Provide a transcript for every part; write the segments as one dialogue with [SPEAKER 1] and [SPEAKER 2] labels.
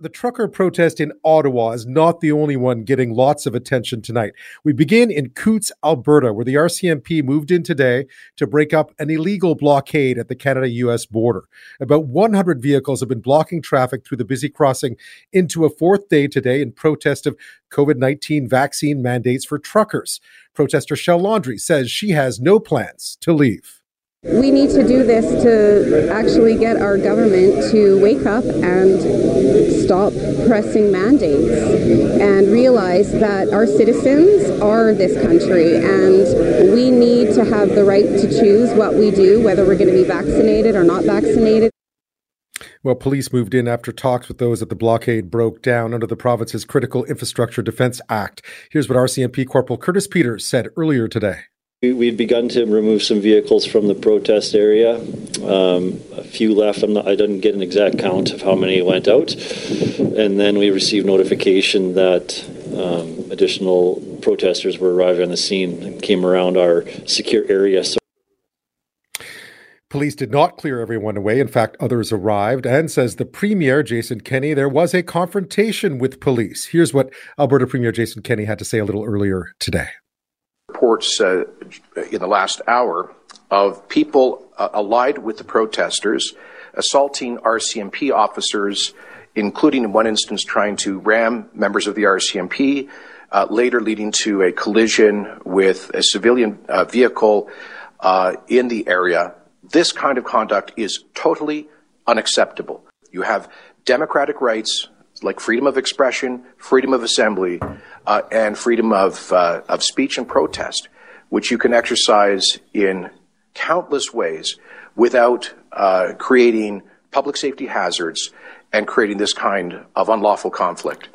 [SPEAKER 1] the trucker protest in Ottawa is not the only one getting lots of attention tonight. We begin in Coutts, Alberta, where the RCMP moved in today to break up an illegal blockade at the Canada US border. About 100 vehicles have been blocking traffic through the busy crossing into a fourth day today in protest of COVID 19 vaccine mandates for truckers. Protester Shell Laundry says she has no plans to leave.
[SPEAKER 2] We need to do this to actually get our government to wake up and stop pressing mandates and realize that our citizens are this country and we need to have the right to choose what we do, whether we're going to be vaccinated or not vaccinated.
[SPEAKER 1] Well, police moved in after talks with those at the blockade broke down under the province's Critical Infrastructure Defence Act. Here's what RCMP Corporal Curtis Peters said earlier today.
[SPEAKER 3] We'd begun to remove some vehicles from the protest area. Um, a few left. Not, i didn't get an exact count of how many went out. And then we received notification that um, additional protesters were arriving on the scene and came around our secure area. So
[SPEAKER 1] Police did not clear everyone away. In fact, others arrived. And says the Premier, Jason Kenney, there was a confrontation with police. Here's what Alberta Premier Jason Kenney had to say a little earlier today
[SPEAKER 4] reports uh, in the last hour of people uh, allied with the protesters assaulting RCMP officers, including in one instance trying to ram members of the RCMP, uh, later leading to a collision with a civilian uh, vehicle uh, in the area. This kind of conduct is totally unacceptable. You have democratic rights like freedom of expression, freedom of assembly, uh, and freedom of, uh, of speech and protest, which you can exercise in countless ways without uh, creating public safety hazards and creating this kind of unlawful conflict.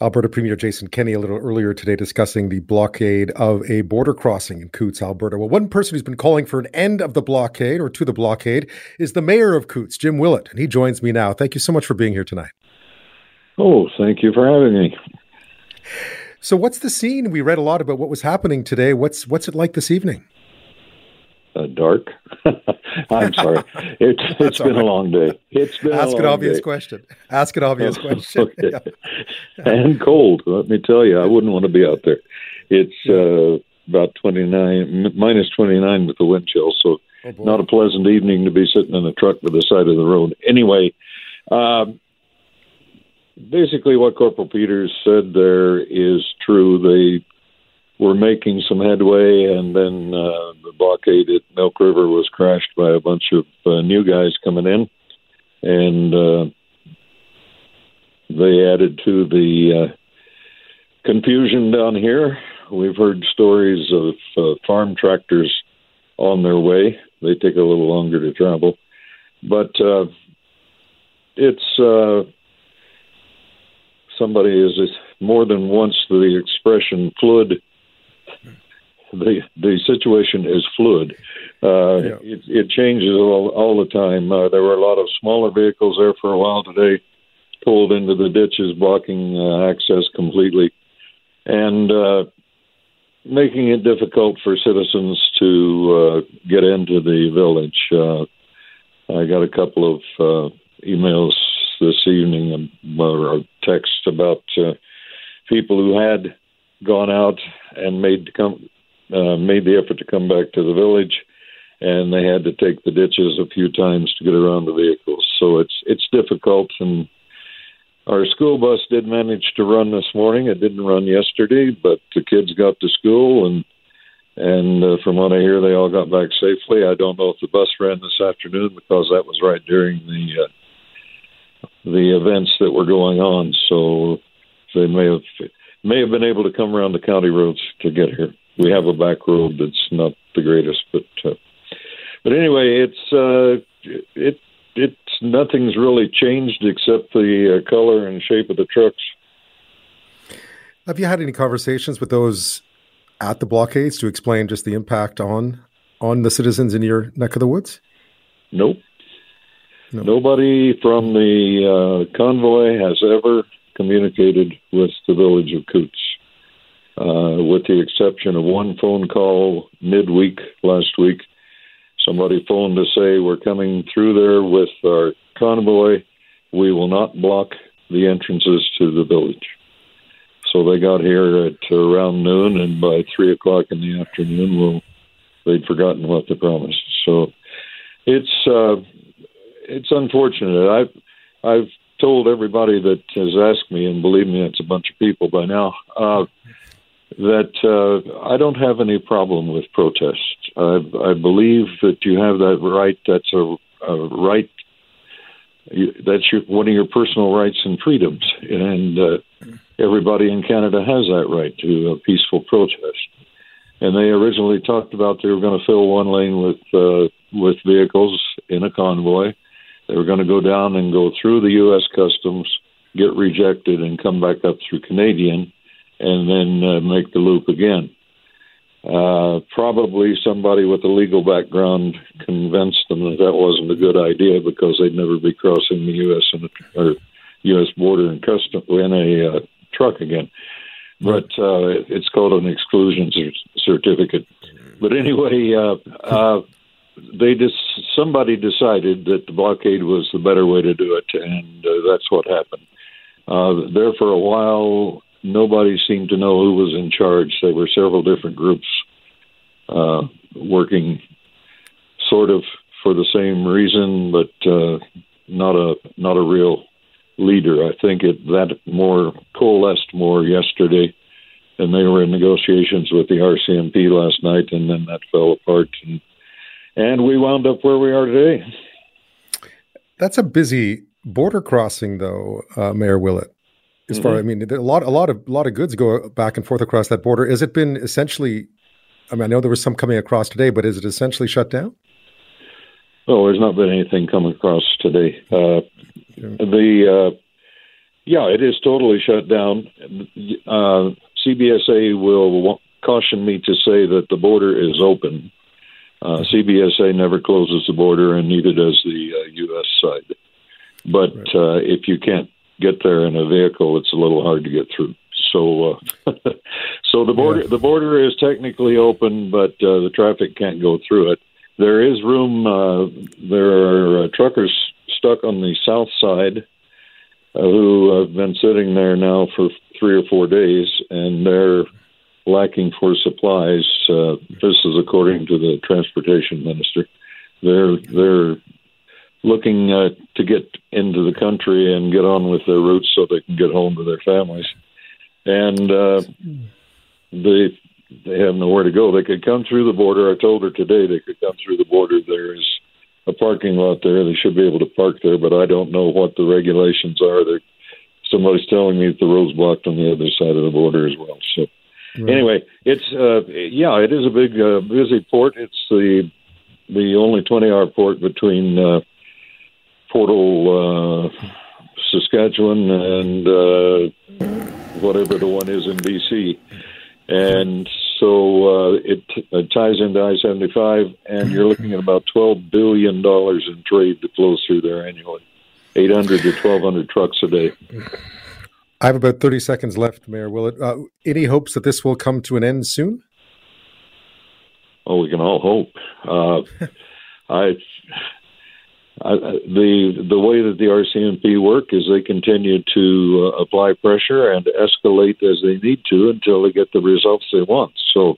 [SPEAKER 1] Alberta Premier Jason Kenney a little earlier today discussing the blockade of a border crossing in Coutts, Alberta. Well, one person who's been calling for an end of the blockade or to the blockade is the mayor of Coutts, Jim Willett, and he joins me now. Thank you so much for being here tonight.
[SPEAKER 5] Oh, thank you for having me.
[SPEAKER 1] So, what's the scene? We read a lot about what was happening today. What's what's it like this evening?
[SPEAKER 5] Uh, dark. I'm sorry. It's it's been right. a long day. It's been
[SPEAKER 1] ask
[SPEAKER 5] an
[SPEAKER 1] obvious
[SPEAKER 5] day.
[SPEAKER 1] question. Ask an obvious question.
[SPEAKER 5] yeah. And cold. Let me tell you, I wouldn't want to be out there. It's uh, about 29 minus 29 with the wind chill, so oh not a pleasant evening to be sitting in a truck by the side of the road. Anyway, um, basically what Corporal Peters said there is true. They were making some headway, and then uh, the blockade at Milk River was crashed by a bunch of uh, new guys coming in, and uh, they added to the uh, confusion down here. We've heard stories of uh, farm tractors on their way. They take a little longer to travel, but uh, it's somebody is more than once the expression fluid the the situation is fluid. Uh, yeah. it, it, changes all, all the time. Uh, there were a lot of smaller vehicles there for a while today, pulled into the ditches, blocking uh, access completely, and uh, making it difficult for citizens to uh, get into the village. Uh, I got a couple of emails this evening or text about people who had gone out and made come uh, made the effort to come back to the village, and they had to take the ditches a few times to get around the vehicles. So it's it's difficult, and our school bus did manage to run this morning. It didn't run yesterday, but the kids got to school, and and uh, from what I hear, they all got back safely. I don't know if the bus ran this afternoon because that was right during the uh, the events that were going on. So they may have may have been able to come around the county roads to get here we have a back road that's not the greatest, but uh, but anyway, it's uh, it it's nothing's really changed except the uh, color and shape of the trucks.
[SPEAKER 1] Have you had any conversations with those at the blockades to explain just the impact on on the citizens in your neck of the woods?
[SPEAKER 5] Nope. No. Nobody from the uh, convoy has ever communicated with the village of Coutts uh, with the exception of one phone call midweek last week. Somebody phoned to say we're coming through there with our convoy we will not block the entrances to the village. So they got here at around noon, and by three o'clock in the afternoon, well, they'd forgotten what they promised. So it's uh, it's unfortunate. I've I've told everybody that has asked me, and believe me, it's a bunch of people by now, uh, that uh, I don't have any problem with protest. I, I believe that you have that right. That's a, a right. That's your, one of your personal rights and freedoms, and uh, everybody in Canada has that right to a peaceful protest. And they originally talked about they were going to fill one lane with uh, with vehicles in a convoy. They were going to go down and go through the U.S. Customs, get rejected, and come back up through Canadian, and then uh, make the loop again. Uh, probably somebody with a legal background convinced them that that wasn't a good idea because they'd never be crossing the U.S. and or U.S. border and custom in a uh, truck again. But uh, it's called an exclusion certificate. But anyway, uh, uh, they just somebody decided that the blockade was the better way to do it, and uh, that's what happened. Uh, there for a while, nobody seemed to know who was in charge. There were several different groups uh, working, sort of for the same reason, but uh, not a not a real leader. I think it that more coalesced more yesterday, and they were in negotiations with the RCMP last night, and then that fell apart, and and we wound up where we are today.
[SPEAKER 1] That's a busy border crossing, though, uh, Mayor Willett. As mm-hmm. far, I mean, a lot, a lot of, a lot of goods go back and forth across that border. Has it been essentially? I mean, I know there was some coming across today, but is it essentially shut down?
[SPEAKER 5] Oh, there's not been anything coming across today. Uh, the uh, yeah, it is totally shut down. Uh, CBSA will caution me to say that the border is open. Uh, CBSA never closes the border, and neither does the uh, U.S. side. But uh, if you can't get there in a vehicle, it's a little hard to get through. So, uh, so the border yeah. the border is technically open, but uh, the traffic can't go through it. There is room. Uh, there are uh, truckers stuck on the south side uh, who have been sitting there now for three or four days, and they're lacking for supplies. Uh, this is according to the transportation minister. They're they're looking uh, to get into the country and get on with their routes so they can get home to their families. And uh, they they have nowhere to go. They could come through the border. I told her today they could come through the border. There is a parking lot there. They should be able to park there, but I don't know what the regulations are. They're, somebody's telling me that the road's blocked on the other side of the border as well. So Right. Anyway, it's uh, yeah, it is a big uh, busy port. It's the the only 20-hour port between uh, Portal, uh, Saskatchewan, and uh, whatever the one is in BC, and so uh, it, it ties into I-75, and you're looking at about 12 billion dollars in trade that flows through there annually. 800 to 1,200 trucks a day.
[SPEAKER 1] I have about 30 seconds left, Mayor Willett. Uh, any hopes that this will come to an end soon?
[SPEAKER 5] Oh, we can all hope. Uh, I, The the way that the RCMP work is they continue to uh, apply pressure and escalate as they need to until they get the results they want. So,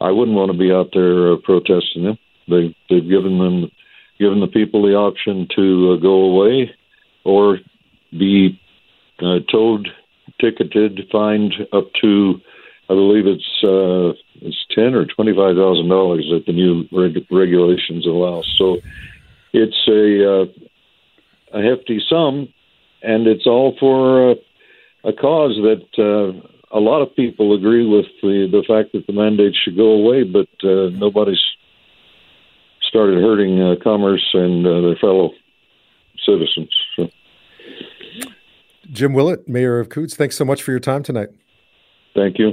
[SPEAKER 5] I wouldn't want to be out there uh, protesting them. They they've given them given the people the option to uh, go away or be uh, towed, ticketed, fined up to, I believe it's uh, it's ten or twenty five thousand dollars that the new reg- regulations allow. So it's a uh, a hefty sum, and it's all for uh, a cause that uh, a lot of people agree with the the fact that the mandate should go away, but uh, nobody's started hurting uh, commerce and uh, their fellow citizens. So.
[SPEAKER 1] Jim Willett, Mayor of Coutts, thanks so much for your time tonight.
[SPEAKER 5] Thank you.